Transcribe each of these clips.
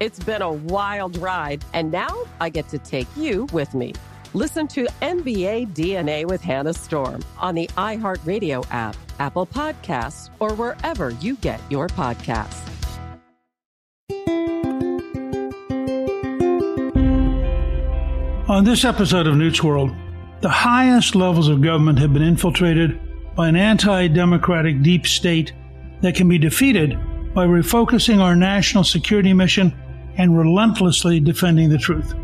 It's been a wild ride, and now I get to take you with me. Listen to NBA DNA with Hannah Storm on the iHeartRadio app, Apple Podcasts, or wherever you get your podcasts. On this episode of Newt's World, the highest levels of government have been infiltrated by an anti democratic deep state that can be defeated by refocusing our national security mission and relentlessly defending the truth.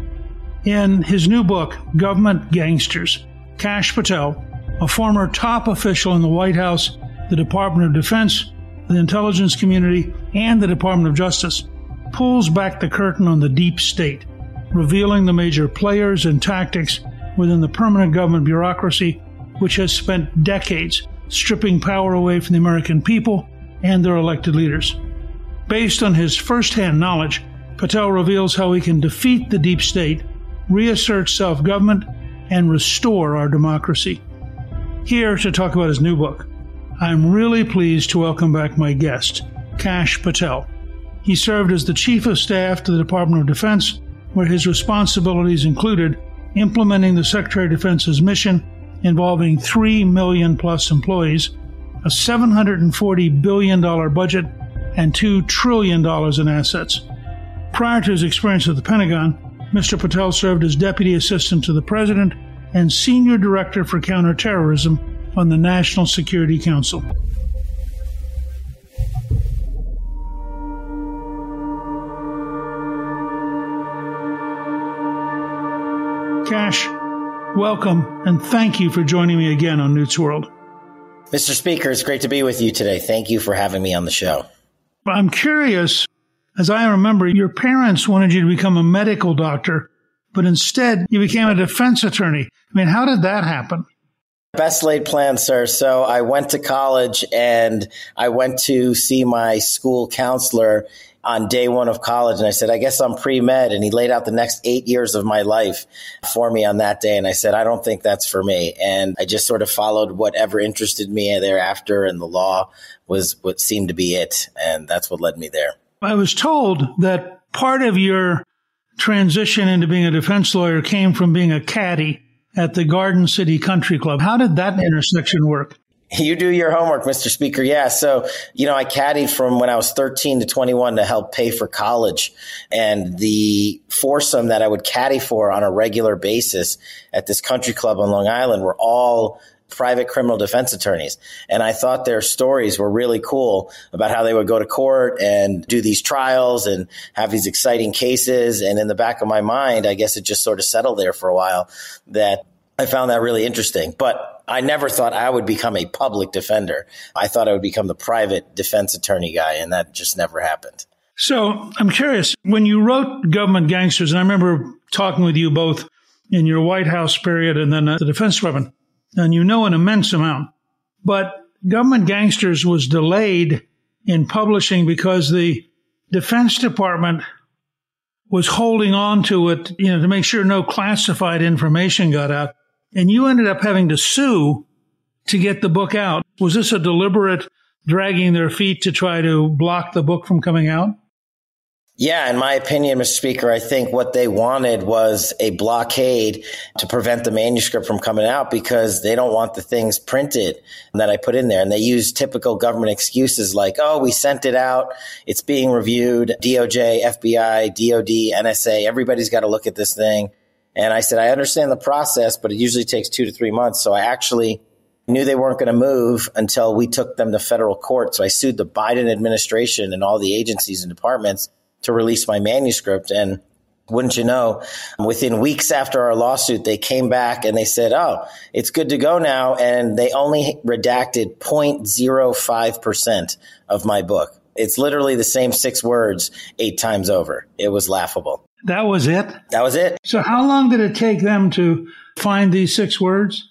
In his new book, Government Gangsters, Kash Patel, a former top official in the White House, the Department of Defense, the intelligence community, and the Department of Justice, pulls back the curtain on the deep state, revealing the major players and tactics within the permanent government bureaucracy, which has spent decades stripping power away from the American people and their elected leaders. Based on his firsthand knowledge, Patel reveals how we can defeat the deep state, reassert self government, and restore our democracy. Here to talk about his new book, I'm really pleased to welcome back my guest, Kash Patel. He served as the Chief of Staff to the Department of Defense, where his responsibilities included implementing the Secretary of Defense's mission involving 3 million plus employees, a $740 billion budget, and $2 trillion in assets. Prior to his experience at the Pentagon, Mr. Patel served as Deputy Assistant to the President and Senior Director for Counterterrorism on the National Security Council. Kash, welcome and thank you for joining me again on Newt's World. Mr. Speaker, it's great to be with you today. Thank you for having me on the show. I'm curious, as I remember, your parents wanted you to become a medical doctor, but instead you became a defense attorney. I mean, how did that happen? Best laid plan, sir. So I went to college and I went to see my school counselor on day one of college. And I said, I guess I'm pre med. And he laid out the next eight years of my life for me on that day. And I said, I don't think that's for me. And I just sort of followed whatever interested me thereafter. And the law was what seemed to be it. And that's what led me there. I was told that part of your transition into being a defense lawyer came from being a caddy at the Garden City Country Club. How did that intersection work? You do your homework, Mr. Speaker. Yeah. So, you know, I caddied from when I was 13 to 21 to help pay for college. And the foursome that I would caddy for on a regular basis at this country club on Long Island were all private criminal defense attorneys. And I thought their stories were really cool about how they would go to court and do these trials and have these exciting cases. And in the back of my mind, I guess it just sort of settled there for a while that I found that really interesting. But I never thought I would become a public defender. I thought I would become the private defense attorney guy, and that just never happened. So I'm curious, when you wrote Government Gangsters, and I remember talking with you both in your White House period and then at the Defense Department, and you know an immense amount. But Government Gangsters was delayed in publishing because the Defense Department was holding on to it, you know, to make sure no classified information got out. And you ended up having to sue to get the book out. Was this a deliberate dragging their feet to try to block the book from coming out? Yeah, in my opinion, Mr. Speaker, I think what they wanted was a blockade to prevent the manuscript from coming out because they don't want the things printed that I put in there. And they use typical government excuses like, oh, we sent it out. It's being reviewed. DOJ, FBI, DOD, NSA, everybody's got to look at this thing. And I said, I understand the process, but it usually takes two to three months. So I actually knew they weren't going to move until we took them to federal court. So I sued the Biden administration and all the agencies and departments to release my manuscript. And wouldn't you know, within weeks after our lawsuit, they came back and they said, Oh, it's good to go now. And they only redacted 0.05% of my book. It's literally the same six words eight times over. It was laughable. That was it? That was it. So, how long did it take them to find these six words?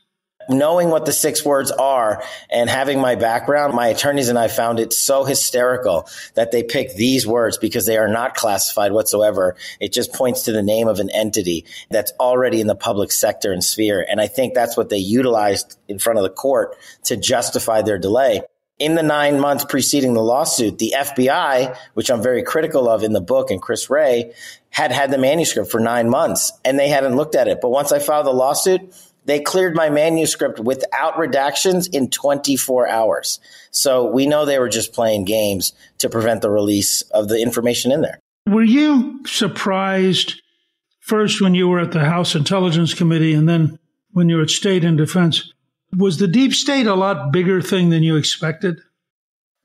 Knowing what the six words are and having my background, my attorneys and I found it so hysterical that they pick these words because they are not classified whatsoever. It just points to the name of an entity that's already in the public sector and sphere. And I think that's what they utilized in front of the court to justify their delay. In the nine months preceding the lawsuit, the FBI, which I'm very critical of in the book and Chris Wray, had had the manuscript for nine months and they hadn't looked at it. But once I filed the lawsuit, they cleared my manuscript without redactions in 24 hours. So we know they were just playing games to prevent the release of the information in there. Were you surprised first when you were at the House Intelligence Committee and then when you were at State and Defense? Was the deep state a lot bigger thing than you expected?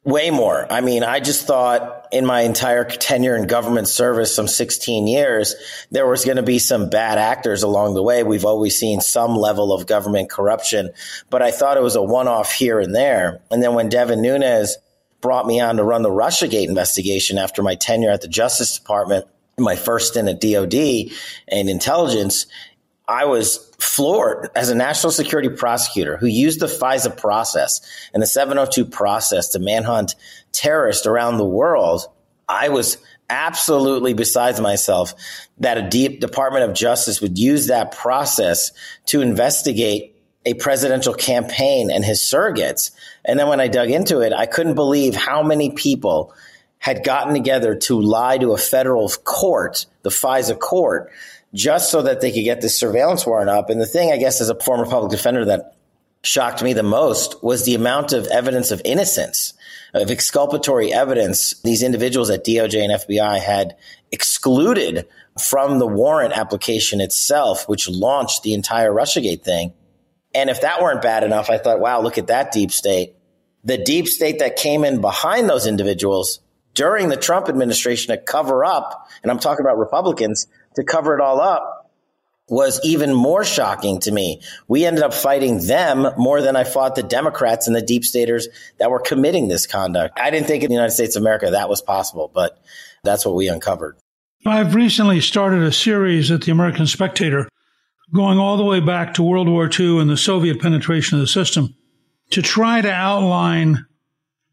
Way more. I mean, I just thought in my entire tenure in government service, some 16 years, there was going to be some bad actors along the way. We've always seen some level of government corruption, but I thought it was a one off here and there. And then when Devin Nunes brought me on to run the Russiagate investigation after my tenure at the Justice Department, my first stint at DOD and intelligence, I was floored as a national security prosecutor who used the FISA process and the 702 process to manhunt terrorists around the world. I was absolutely besides myself that a deep Department of Justice would use that process to investigate a presidential campaign and his surrogates. And then when I dug into it, I couldn't believe how many people had gotten together to lie to a federal court, the FISA court, just so that they could get this surveillance warrant up. And the thing, I guess, as a former public defender that shocked me the most was the amount of evidence of innocence, of exculpatory evidence these individuals at DOJ and FBI had excluded from the warrant application itself, which launched the entire Russiagate thing. And if that weren't bad enough, I thought, wow, look at that deep state. The deep state that came in behind those individuals during the Trump administration to cover up, and I'm talking about Republicans, to cover it all up was even more shocking to me. We ended up fighting them more than I fought the Democrats and the deep staters that were committing this conduct. I didn't think in the United States of America that was possible, but that's what we uncovered. I've recently started a series at the American Spectator going all the way back to World War II and the Soviet penetration of the system to try to outline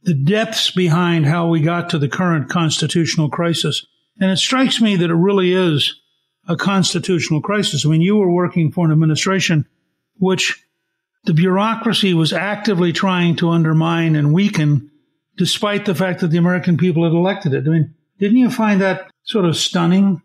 the depths behind how we got to the current constitutional crisis. And it strikes me that it really is a constitutional crisis. I mean, you were working for an administration which the bureaucracy was actively trying to undermine and weaken, despite the fact that the American people had elected it. I mean, didn't you find that sort of stunning?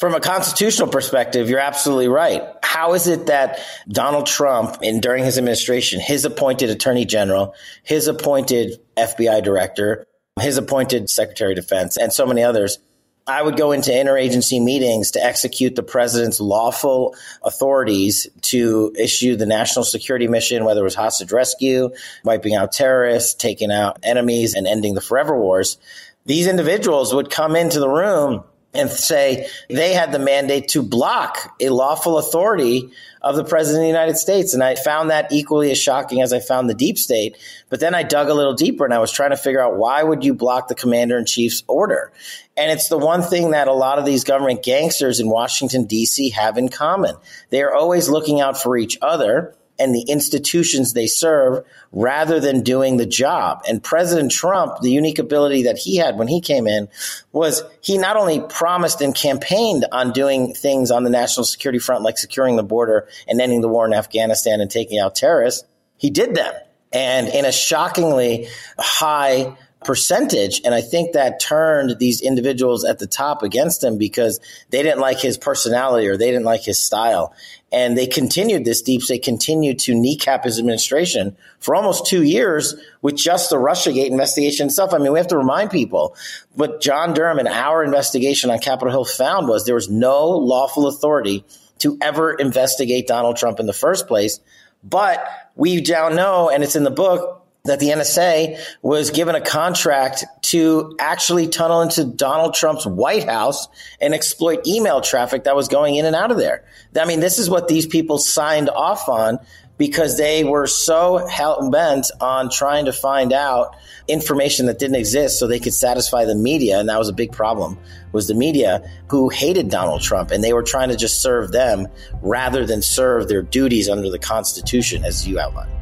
From a constitutional perspective, you're absolutely right. How is it that Donald Trump, in during his administration, his appointed attorney general, his appointed FBI director, his appointed secretary of defense, and so many others I would go into interagency meetings to execute the president's lawful authorities to issue the national security mission, whether it was hostage rescue, wiping out terrorists, taking out enemies, and ending the forever wars. These individuals would come into the room and say they had the mandate to block a lawful authority of the president of the United States. And I found that equally as shocking as I found the deep state. But then I dug a little deeper and I was trying to figure out why would you block the commander in chief's order? And it's the one thing that a lot of these government gangsters in Washington, D.C. have in common. They are always looking out for each other and the institutions they serve rather than doing the job. And President Trump, the unique ability that he had when he came in was he not only promised and campaigned on doing things on the national security front, like securing the border and ending the war in Afghanistan and taking out terrorists, he did them. And in a shockingly high percentage. And I think that turned these individuals at the top against him because they didn't like his personality or they didn't like his style. And they continued this deep state, continued to kneecap his administration for almost two years with just the Russiagate investigation stuff. I mean, we have to remind people what John Durham and our investigation on Capitol Hill found was there was no lawful authority to ever investigate Donald Trump in the first place. But we now know, and it's in the book, that the NSA was given a contract to actually tunnel into Donald Trump's White House and exploit email traffic that was going in and out of there. I mean, this is what these people signed off on because they were so hell bent on trying to find out information that didn't exist so they could satisfy the media and that was a big problem was the media who hated Donald Trump and they were trying to just serve them rather than serve their duties under the constitution as you outlined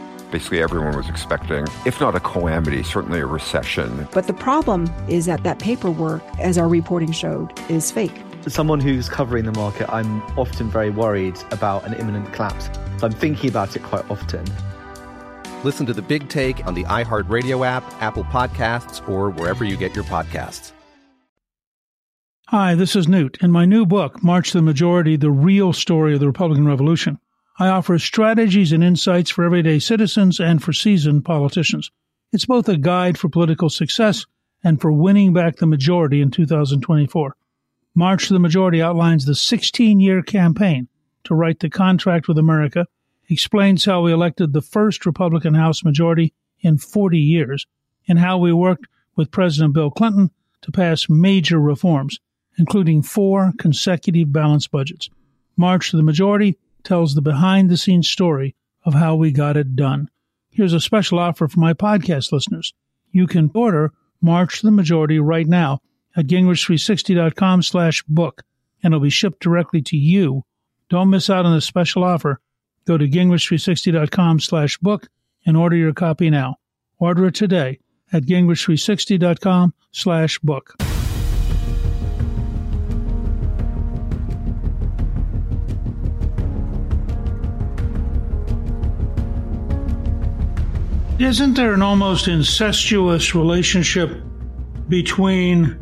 basically everyone was expecting, if not a calamity, certainly a recession. But the problem is that that paperwork, as our reporting showed, is fake. As someone who's covering the market, I'm often very worried about an imminent collapse. So I'm thinking about it quite often. Listen to the big take on the iHeartRadio app, Apple Podcasts, or wherever you get your podcasts. Hi, this is Newt. In my new book, March the Majority The Real Story of the Republican Revolution, I offer strategies and insights for everyday citizens and for seasoned politicians. It's both a guide for political success and for winning back the majority in 2024. March to the Majority outlines the 16 year campaign to write the contract with America, explains how we elected the first Republican House majority in 40 years, and how we worked with President Bill Clinton to pass major reforms, including four consecutive balanced budgets. March to the Majority tells the behind the scenes story of how we got it done. Here's a special offer for my podcast listeners. You can order March the Majority right now at gingrich360.com slash book, and it'll be shipped directly to you Don't miss out on this special offer. Go to gingrich360.com slash book and order your copy now. Order it today at gingrich360.com slash book. Isn't there an almost incestuous relationship between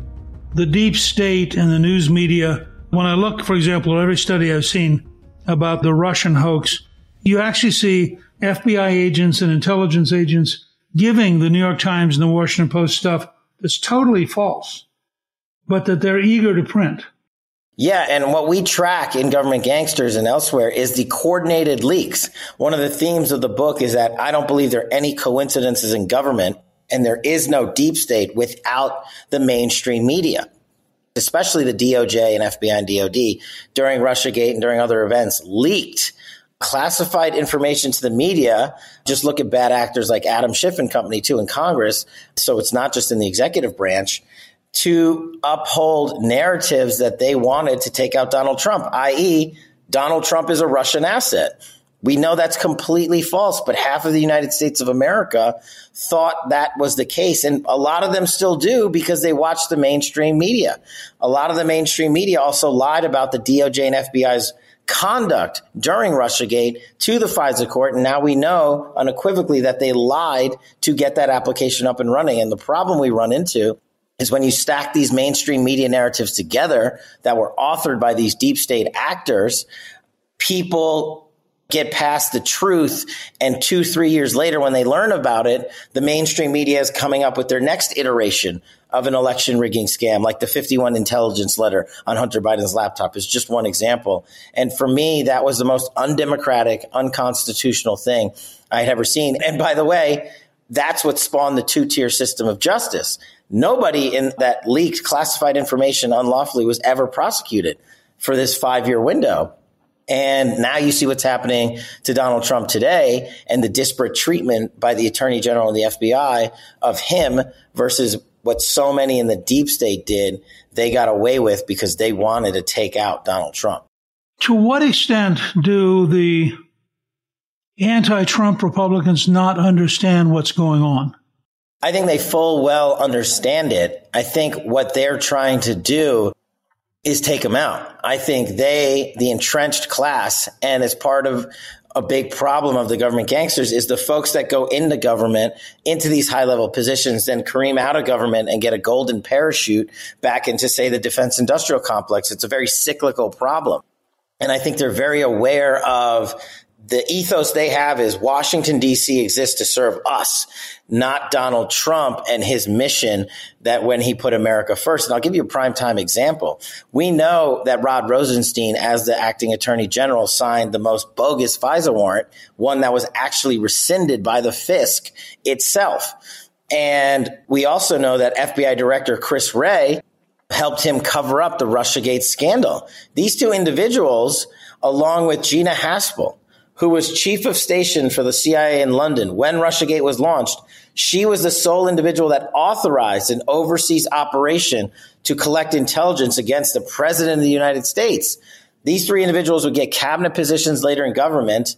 the deep state and the news media? When I look, for example, at every study I've seen about the Russian hoax, you actually see FBI agents and intelligence agents giving the New York Times and the Washington Post stuff that's totally false, but that they're eager to print. Yeah, and what we track in Government Gangsters and elsewhere is the coordinated leaks. One of the themes of the book is that I don't believe there are any coincidences in government, and there is no deep state without the mainstream media, especially the DOJ and FBI and DOD during Russiagate and during other events leaked classified information to the media. Just look at bad actors like Adam Schiff and company too in Congress. So it's not just in the executive branch to uphold narratives that they wanted to take out Donald Trump, i.e., Donald Trump is a Russian asset. We know that's completely false, but half of the United States of America thought that was the case. And a lot of them still do because they watch the mainstream media. A lot of the mainstream media also lied about the DOJ and FBI's conduct during Russiagate to the FISA court. And now we know unequivocally that they lied to get that application up and running. And the problem we run into is when you stack these mainstream media narratives together that were authored by these deep state actors, people get past the truth. And two, three years later, when they learn about it, the mainstream media is coming up with their next iteration of an election rigging scam, like the 51 intelligence letter on Hunter Biden's laptop is just one example. And for me, that was the most undemocratic, unconstitutional thing I had ever seen. And by the way, that's what spawned the two tier system of justice. Nobody in that leaked classified information unlawfully was ever prosecuted for this five year window. And now you see what's happening to Donald Trump today and the disparate treatment by the attorney general and the FBI of him versus what so many in the deep state did. They got away with because they wanted to take out Donald Trump. To what extent do the anti Trump Republicans not understand what's going on? I think they full well understand it. I think what they're trying to do is take them out. I think they, the entrenched class, and as part of a big problem of the government gangsters is the folks that go into government, into these high level positions, then cream out of government and get a golden parachute back into, say, the defense industrial complex. It's a very cyclical problem. And I think they're very aware of the ethos they have is Washington, D.C. exists to serve us, not Donald Trump and his mission that when he put America first. And I'll give you a prime time example. We know that Rod Rosenstein, as the acting attorney general, signed the most bogus FISA warrant, one that was actually rescinded by the FISC itself. And we also know that FBI Director Chris Wray helped him cover up the Russiagate scandal. These two individuals, along with Gina Haspel, who was chief of station for the CIA in London when Russiagate was launched, she was the sole individual that authorized an overseas operation to collect intelligence against the president of the United States. These three individuals would get cabinet positions later in government.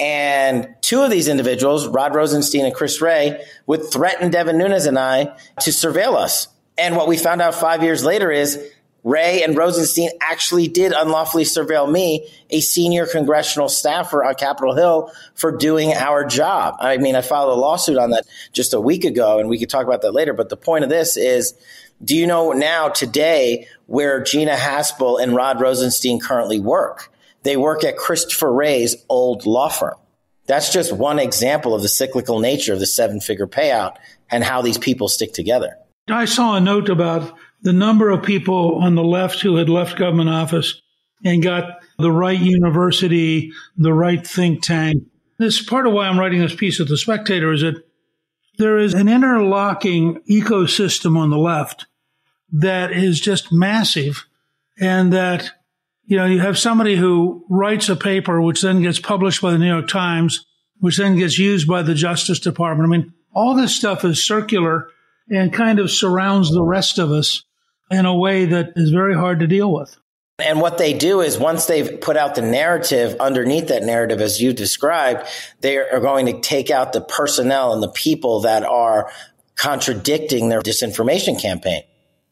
And two of these individuals, Rod Rosenstein and Chris Wray, would threaten Devin Nunes and I to surveil us. And what we found out five years later is Wray and Rosenstein actually did unlawfully surveil me, a senior congressional staffer on Capitol Hill, for doing our job. I mean, I filed a lawsuit on that just a week ago, and we could talk about that later. But the point of this is do you know now, today, where Gina Haspel and Rod Rosenstein currently work? They work at Christopher Wray's old law firm. That's just one example of the cyclical nature of the seven figure payout and how these people stick together. I saw a note about the number of people on the left who had left government office and got the right university, the right think tank. This is part of why I'm writing this piece at the Spectator is that there is an interlocking ecosystem on the left that is just massive and that you know you have somebody who writes a paper which then gets published by the New York Times which then gets used by the Justice Department. I mean, all this stuff is circular and kind of surrounds the rest of us in a way that is very hard to deal with. And what they do is once they've put out the narrative underneath that narrative, as you described, they are going to take out the personnel and the people that are contradicting their disinformation campaign.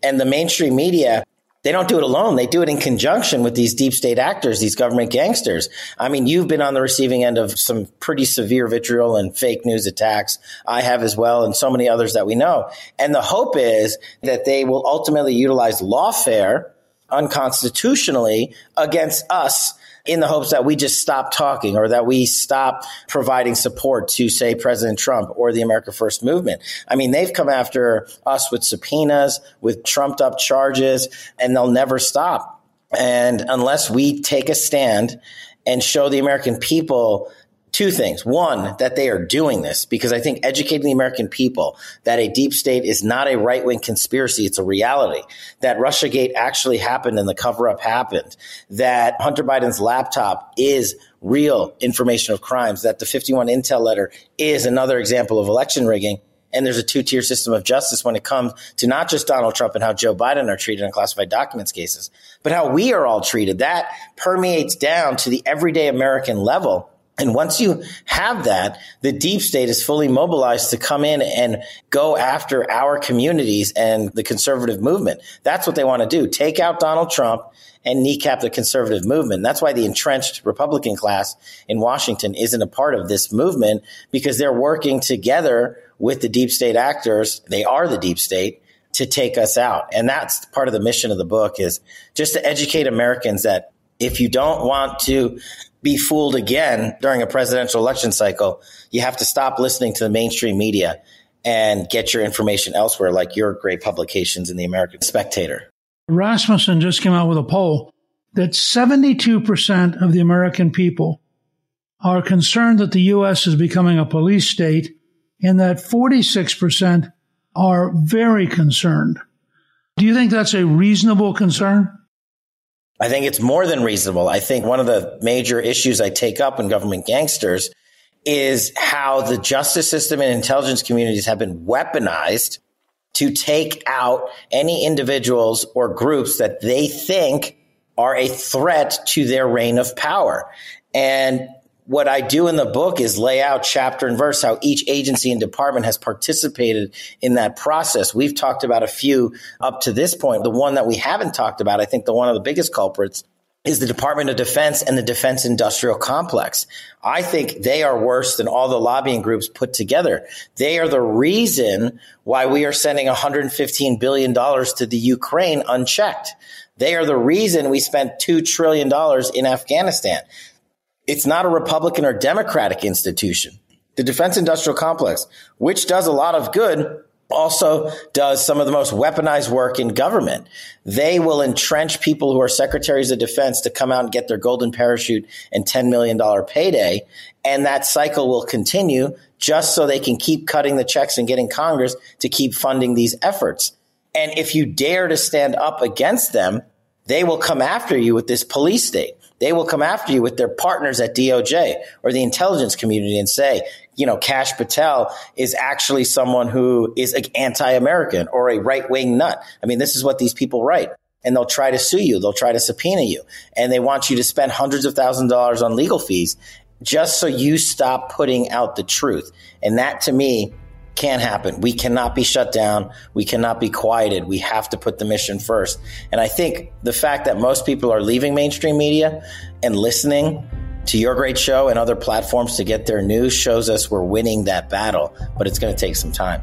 And the mainstream media they don't do it alone. They do it in conjunction with these deep state actors, these government gangsters. I mean, you've been on the receiving end of some pretty severe vitriol and fake news attacks. I have as well, and so many others that we know. And the hope is that they will ultimately utilize lawfare unconstitutionally against us in the hopes that we just stop talking or that we stop providing support to, say, President Trump or the America First movement. I mean, they've come after us with subpoenas, with trumped up charges, and they'll never stop. And unless we take a stand and show the American people two things. One, that they are doing this because I think educating the American people that a deep state is not a right wing conspiracy. It's a reality that Russiagate actually happened and the cover up happened, that Hunter Biden's laptop is real information of crimes, that the 51 Intel letter is another example of election rigging. And there's a two tier system of justice when it comes to not just Donald Trump and how Joe Biden are treated in classified documents cases, but how we are all treated. That permeates down to the everyday American level and once you have that, the deep state is fully mobilized to come in and go after our communities and the conservative movement. That's what they want to do. Take out Donald Trump and kneecap the conservative movement. That's why the entrenched Republican class in Washington isn't a part of this movement because they're working together with the deep state actors. They are the deep state to take us out. And that's part of the mission of the book is just to educate Americans that if you don't want to be fooled again during a presidential election cycle, you have to stop listening to the mainstream media and get your information elsewhere, like your great publications in the American Spectator. Rasmussen just came out with a poll that 72% of the American people are concerned that the U.S. is becoming a police state, and that 46% are very concerned. Do you think that's a reasonable concern? I think it's more than reasonable. I think one of the major issues I take up in government gangsters is how the justice system and intelligence communities have been weaponized to take out any individuals or groups that they think are a threat to their reign of power. And what I do in the book is lay out chapter and verse how each agency and department has participated in that process. We've talked about a few up to this point. The one that we haven't talked about, I think the one of the biggest culprits is the Department of Defense and the Defense Industrial Complex. I think they are worse than all the lobbying groups put together. They are the reason why we are sending $115 billion to the Ukraine unchecked. They are the reason we spent $2 trillion in Afghanistan. It's not a Republican or Democratic institution. The defense industrial complex, which does a lot of good, also does some of the most weaponized work in government. They will entrench people who are secretaries of defense to come out and get their golden parachute and $10 million payday. And that cycle will continue just so they can keep cutting the checks and getting Congress to keep funding these efforts. And if you dare to stand up against them, they will come after you with this police state. They will come after you with their partners at DOJ or the intelligence community and say, you know, Kash Patel is actually someone who is anti-American or a right-wing nut. I mean, this is what these people write. And they'll try to sue you. They'll try to subpoena you. And they want you to spend hundreds of thousands of dollars on legal fees just so you stop putting out the truth. And that to me can't happen. We cannot be shut down. We cannot be quieted. We have to put the mission first. And I think the fact that most people are leaving mainstream media and listening to your great show and other platforms to get their news shows us we're winning that battle, but it's going to take some time.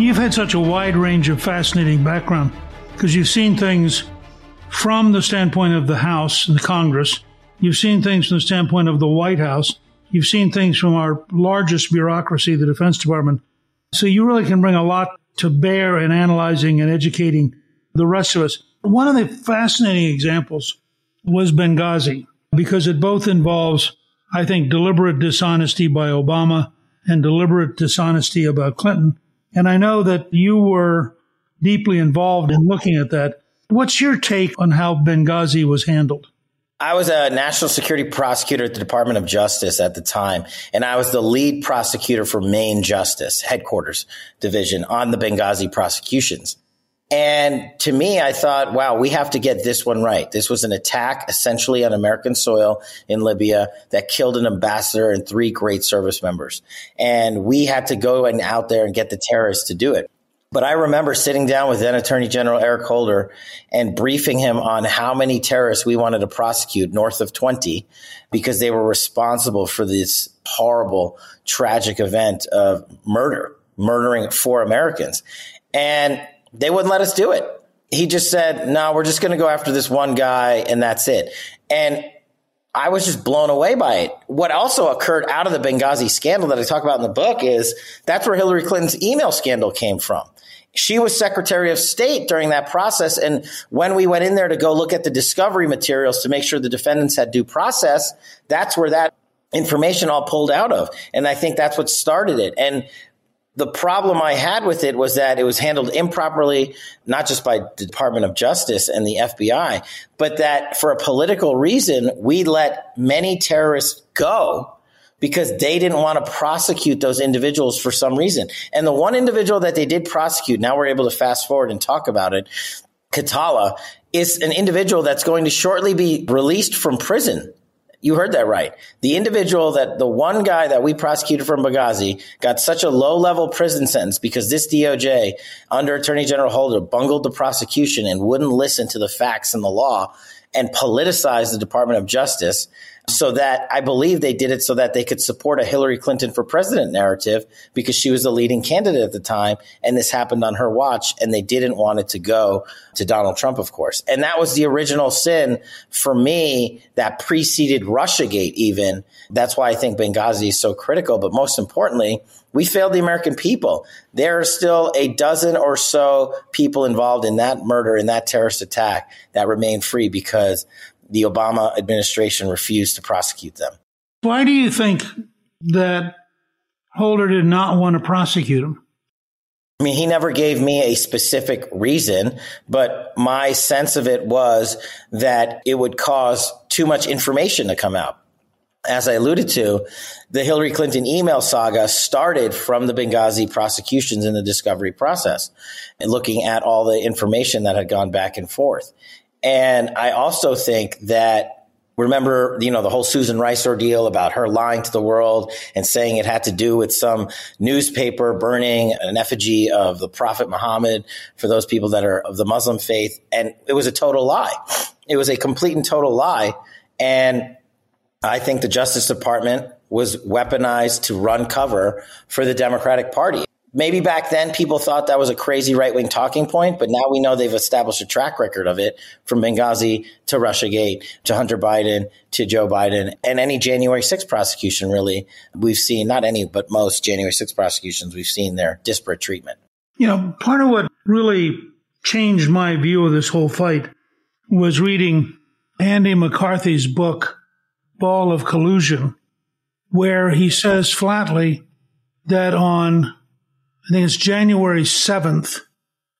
You've had such a wide range of fascinating background because you've seen things from the standpoint of the House and the Congress. You've seen things from the standpoint of the White House. You've seen things from our largest bureaucracy, the Defense Department. So you really can bring a lot to bear in analyzing and educating the rest of us. One of the fascinating examples was Benghazi because it both involves, I think, deliberate dishonesty by Obama and deliberate dishonesty about Clinton. And I know that you were deeply involved in looking at that. What's your take on how Benghazi was handled? I was a national security prosecutor at the Department of Justice at the time, and I was the lead prosecutor for Main Justice Headquarters Division on the Benghazi prosecutions. And to me, I thought, wow, we have to get this one right. This was an attack essentially on American soil in Libya that killed an ambassador and three great service members. And we had to go and out there and get the terrorists to do it. But I remember sitting down with then Attorney General Eric Holder and briefing him on how many terrorists we wanted to prosecute north of 20 because they were responsible for this horrible, tragic event of murder, murdering four Americans. And they wouldn't let us do it. He just said, no, we're just going to go after this one guy and that's it. And I was just blown away by it. What also occurred out of the Benghazi scandal that I talk about in the book is that's where Hillary Clinton's email scandal came from. She was Secretary of State during that process. And when we went in there to go look at the discovery materials to make sure the defendants had due process, that's where that information all pulled out of. And I think that's what started it. And the problem I had with it was that it was handled improperly, not just by the Department of Justice and the FBI, but that for a political reason, we let many terrorists go because they didn't want to prosecute those individuals for some reason. And the one individual that they did prosecute, now we're able to fast forward and talk about it, Khatallah, is an individual that's going to shortly be released from prison you heard that right. The individual that the one guy that we prosecuted from Benghazi got such a low level prison sentence because this DOJ under Attorney General Holder bungled the prosecution and wouldn't listen to the facts and the law and politicized the Department of Justice so that I believe they did it so that they could support a Hillary Clinton for president narrative because she was the leading candidate at the time. And this happened on her watch and they didn't want it to go to Donald Trump, of course. And that was the original sin for me that preceded Russiagate even. That's why I think Benghazi is so critical. But most importantly, we failed the American people. There are still a dozen or so people involved in that murder, in that terrorist attack that remain free because the Obama administration refused to prosecute them. Why do you think that Holder did not want to prosecute him? I mean, he never gave me a specific reason, but my sense of it was that it would cause too much information to come out. As I alluded to, the Hillary Clinton email saga started from the Benghazi prosecutions in the discovery process and looking at all the information that had gone back and forth. And I also think that remember, you know, the whole Susan Rice ordeal about her lying to the world and saying it had to do with some newspaper burning an effigy of the Prophet Muhammad for those people that are of the Muslim faith. And it was a total lie. It was a complete and total lie. And I think the Justice Department was weaponized to run cover for the Democratic Party. Maybe back then people thought that was a crazy right wing talking point, but now we know they've established a track record of it from Benghazi to Russiagate to Hunter Biden to Joe Biden and any January 6th prosecution, really. We've seen not any, but most January 6th prosecutions, we've seen their disparate treatment. You know, part of what really changed my view of this whole fight was reading Andy McCarthy's book, Ball of Collusion, where he says flatly that on I think it's January 7th,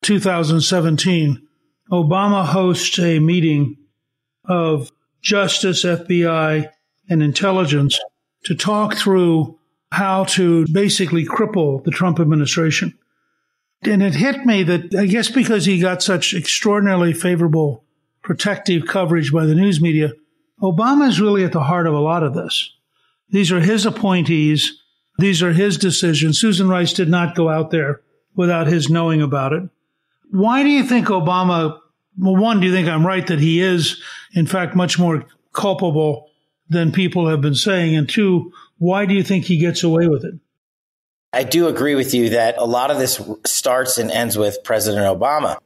2017, Obama hosts a meeting of Justice, FBI, and intelligence to talk through how to basically cripple the Trump administration. And it hit me that I guess because he got such extraordinarily favorable protective coverage by the news media, Obama is really at the heart of a lot of this. These are his appointees these are his decisions. Susan Rice did not go out there without his knowing about it. Why do you think Obama, well, one, do you think I'm right that he is, in fact, much more culpable than people have been saying? And two, why do you think he gets away with it? I do agree with you that a lot of this starts and ends with President Obama.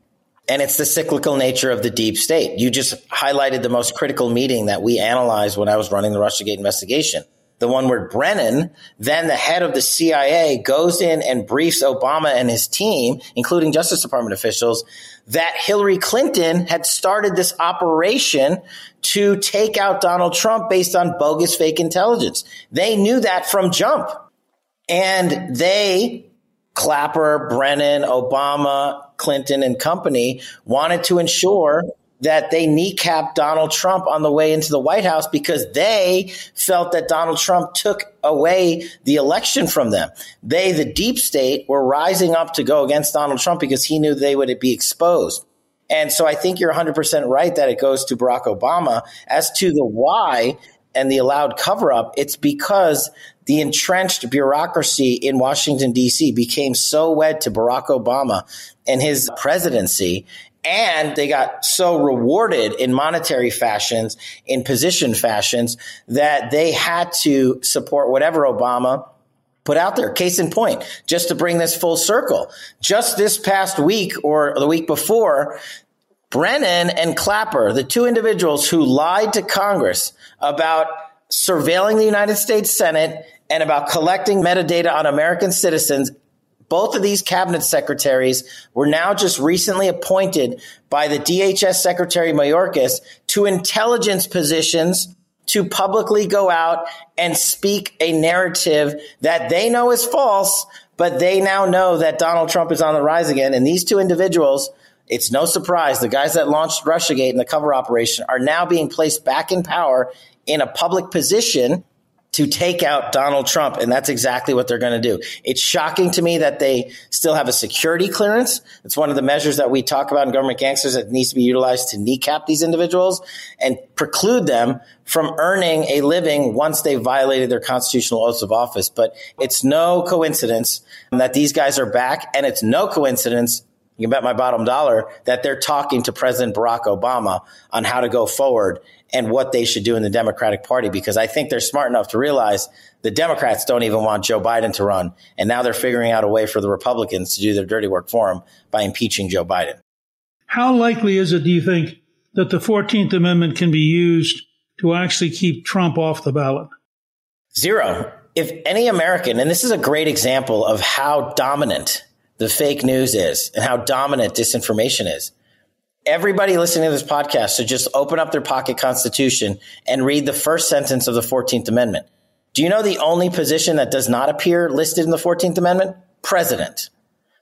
And it's the cyclical nature of the deep state. You just highlighted the most critical meeting that we analyzed when I was running the Russiagate investigation the one where Brennan, then the head of the CIA, goes in and briefs Obama and his team, including Justice Department officials, that Hillary Clinton had started this operation to take out Donald Trump based on bogus fake intelligence. They knew that from jump. And they, Clapper, Brennan, Obama, Clinton, and company, wanted to ensure that they kneecapped Donald Trump on the way into the White House because they felt that Donald Trump took away the election from them. They, the deep state, were rising up to go against Donald Trump because he knew they would be exposed. And so I think you're 100% right that it goes to Barack Obama. As to the why and the allowed cover up, it's because the entrenched bureaucracy in Washington, D.C. became so wed to Barack Obama and his presidency and they got so rewarded in monetary fashions, in position fashions, that they had to support whatever Obama put out there. Case in point, just to bring this full circle, just this past week or the week before, Brennan and Clapper, the two individuals who lied to Congress about surveilling the United States Senate and about collecting metadata on American citizens both of these cabinet secretaries were now just recently appointed by the DHS Secretary Mayorkas to intelligence positions to publicly go out and speak a narrative that they know is false, but they now know that Donald Trump is on the rise again. And these two individuals, it's no surprise, the guys that launched Russiagate and the cover operation are now being placed back in power in a public position to take out Donald Trump. And that's exactly what they're going to do. It's shocking to me that they still have a security clearance. It's one of the measures that we talk about in government gangsters that needs to be utilized to kneecap these individuals and preclude them from earning a living once they violated their constitutional oaths of office. But it's no coincidence that these guys are back. And it's no coincidence you can bet my bottom dollar that they're talking to President Barack Obama on how to go forward and what they should do in the Democratic Party because I think they're smart enough to realize the Democrats don't even want Joe Biden to run. And now they're figuring out a way for the Republicans to do their dirty work for them by impeaching Joe Biden. How likely is it, do you think, that the 14th Amendment can be used to actually keep Trump off the ballot? Zero. If any American, and this is a great example of how dominant the fake news is and how dominant disinformation is. Everybody listening to this podcast should just open up their pocket constitution and read the first sentence of the 14th Amendment. Do you know the only position that does not appear listed in the 14th Amendment? President.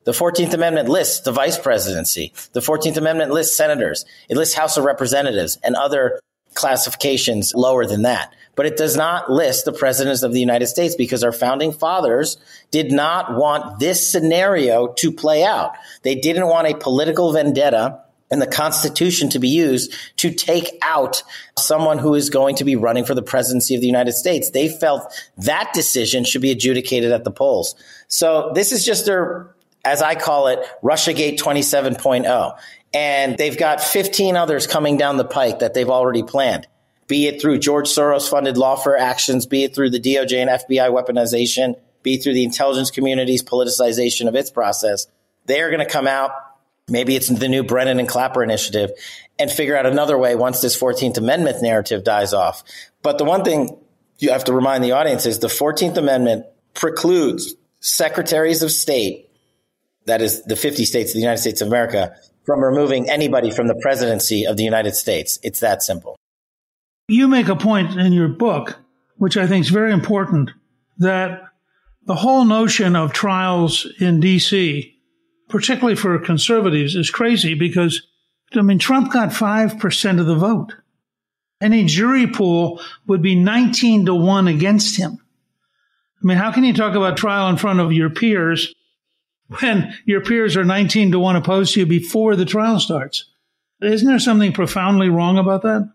The 14th Amendment lists the vice presidency. The 14th Amendment lists senators. It lists House of Representatives and other classifications lower than that. But it does not list the presidents of the United States because our founding fathers did not want this scenario to play out. They didn't want a political vendetta and the Constitution to be used to take out someone who is going to be running for the presidency of the United States. They felt that decision should be adjudicated at the polls. So this is just their, as I call it, Russiagate 27.0. And they've got 15 others coming down the pike that they've already planned, be it through George Soros funded lawfare actions, be it through the DOJ and FBI weaponization, be it through the intelligence community's politicization of its process. They are going to come out Maybe it's the new Brennan and Clapper initiative and figure out another way once this 14th Amendment narrative dies off. But the one thing you have to remind the audience is the 14th Amendment precludes secretaries of state, that is the 50 states of the United States of America, from removing anybody from the presidency of the United States. It's that simple. You make a point in your book, which I think is very important, that the whole notion of trials in D.C particularly for conservatives, is crazy because, I mean, Trump got 5% of the vote. Any jury pool would be 19 to 1 against him. I mean, how can you talk about trial in front of your peers when your peers are 19 to 1 opposed to you before the trial starts? Isn't there something profoundly wrong about that?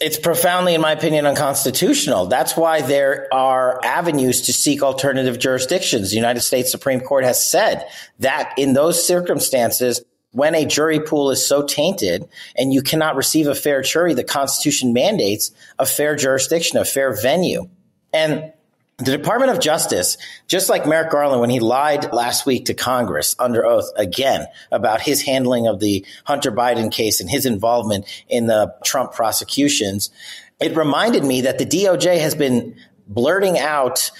It's profoundly, in my opinion, unconstitutional. That's why there are avenues to seek alternative jurisdictions. The United States Supreme Court has said that in those circumstances, when a jury pool is so tainted and you cannot receive a fair jury, the Constitution mandates a fair jurisdiction, a fair venue. And the Department of Justice, just like Merrick Garland when he lied last week to Congress under oath again about his handling of the Hunter Biden case and his involvement in the Trump prosecutions, it reminded me that the DOJ has been blurting out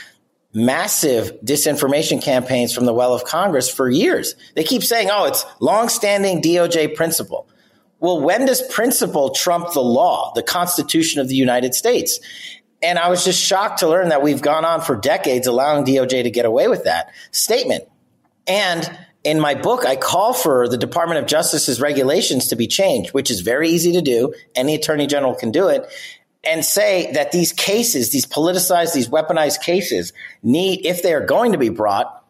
massive disinformation campaigns from the well of Congress for years. They keep saying, oh, it's longstanding DOJ principle. Well, when does principle trump the law, the Constitution of the United States? And I was just shocked to learn that we've gone on for decades allowing DOJ to get away with that statement. And in my book, I call for the Department of Justice's regulations to be changed, which is very easy to do. Any attorney general can do it and say that these cases, these politicized, these weaponized cases need, if they are going to be brought,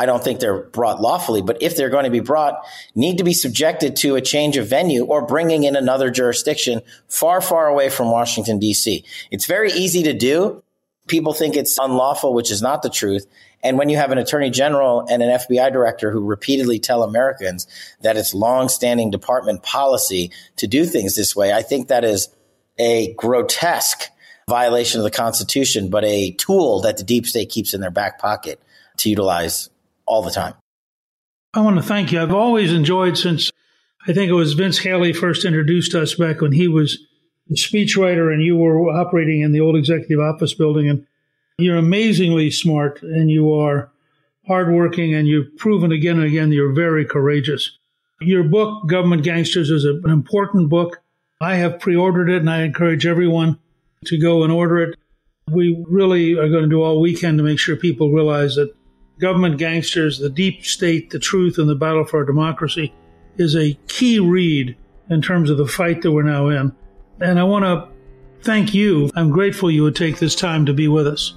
I don't think they're brought lawfully, but if they're going to be brought, need to be subjected to a change of venue or bringing in another jurisdiction far, far away from Washington, D.C. It's very easy to do. People think it's unlawful, which is not the truth. And when you have an attorney general and an FBI director who repeatedly tell Americans that it's long-standing department policy to do things this way, I think that is a grotesque violation of the Constitution, but a tool that the deep state keeps in their back pocket to utilize all the time. I want to thank you. I've always enjoyed since I think it was Vince Haley first introduced us back when he was a speechwriter and you were operating in the old executive office building. And you're amazingly smart and you are hardworking and you've proven again and again you're very courageous. Your book, Government Gangsters, is an important book. I have pre ordered it and I encourage everyone to go and order it. We really are going to do all we can to make sure people realize that Government Gangsters, The Deep State, The Truth, and the Battle for Democracy is a key read in terms of the fight that we're now in. And I want to thank you. I'm grateful you would take this time to be with us.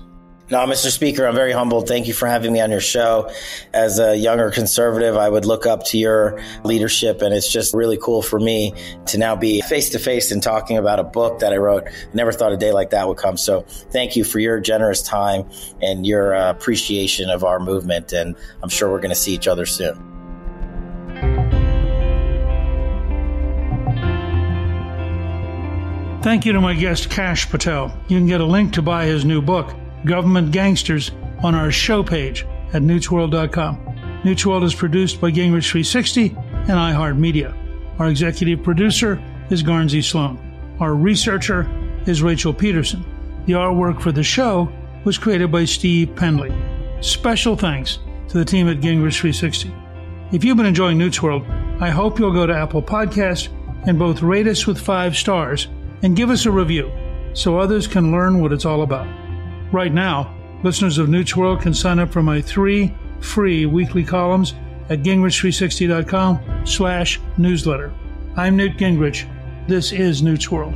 No, Mr. Speaker, I'm very humbled. Thank you for having me on your show. As a younger conservative, I would look up to your leadership, and it's just really cool for me to now be face to face and talking about a book that I wrote. Never thought a day like that would come. So thank you for your generous time and your uh, appreciation of our movement. And I'm sure we're going to see each other soon. Thank you to my guest, Kash Patel. You can get a link to buy his new book Government Gangsters, on our show page at newtsworld.com. Newt's World is produced by Gingrich 360 and iHeartMedia. Our executive producer is Guernsey Sloan. Our researcher is Rachel Peterson. The artwork for the show was created by Steve Penley. Special thanks to the team at Gingrich 360. If you've been enjoying Newt's World, I hope you'll go to Apple Podcast and both rate us with five stars and give us a review so others can learn what it's all about. Right now, listeners of Newt's World can sign up for my three free weekly columns at gingrich360.com slash newsletter. I'm Newt Gingrich. This is Newt's World.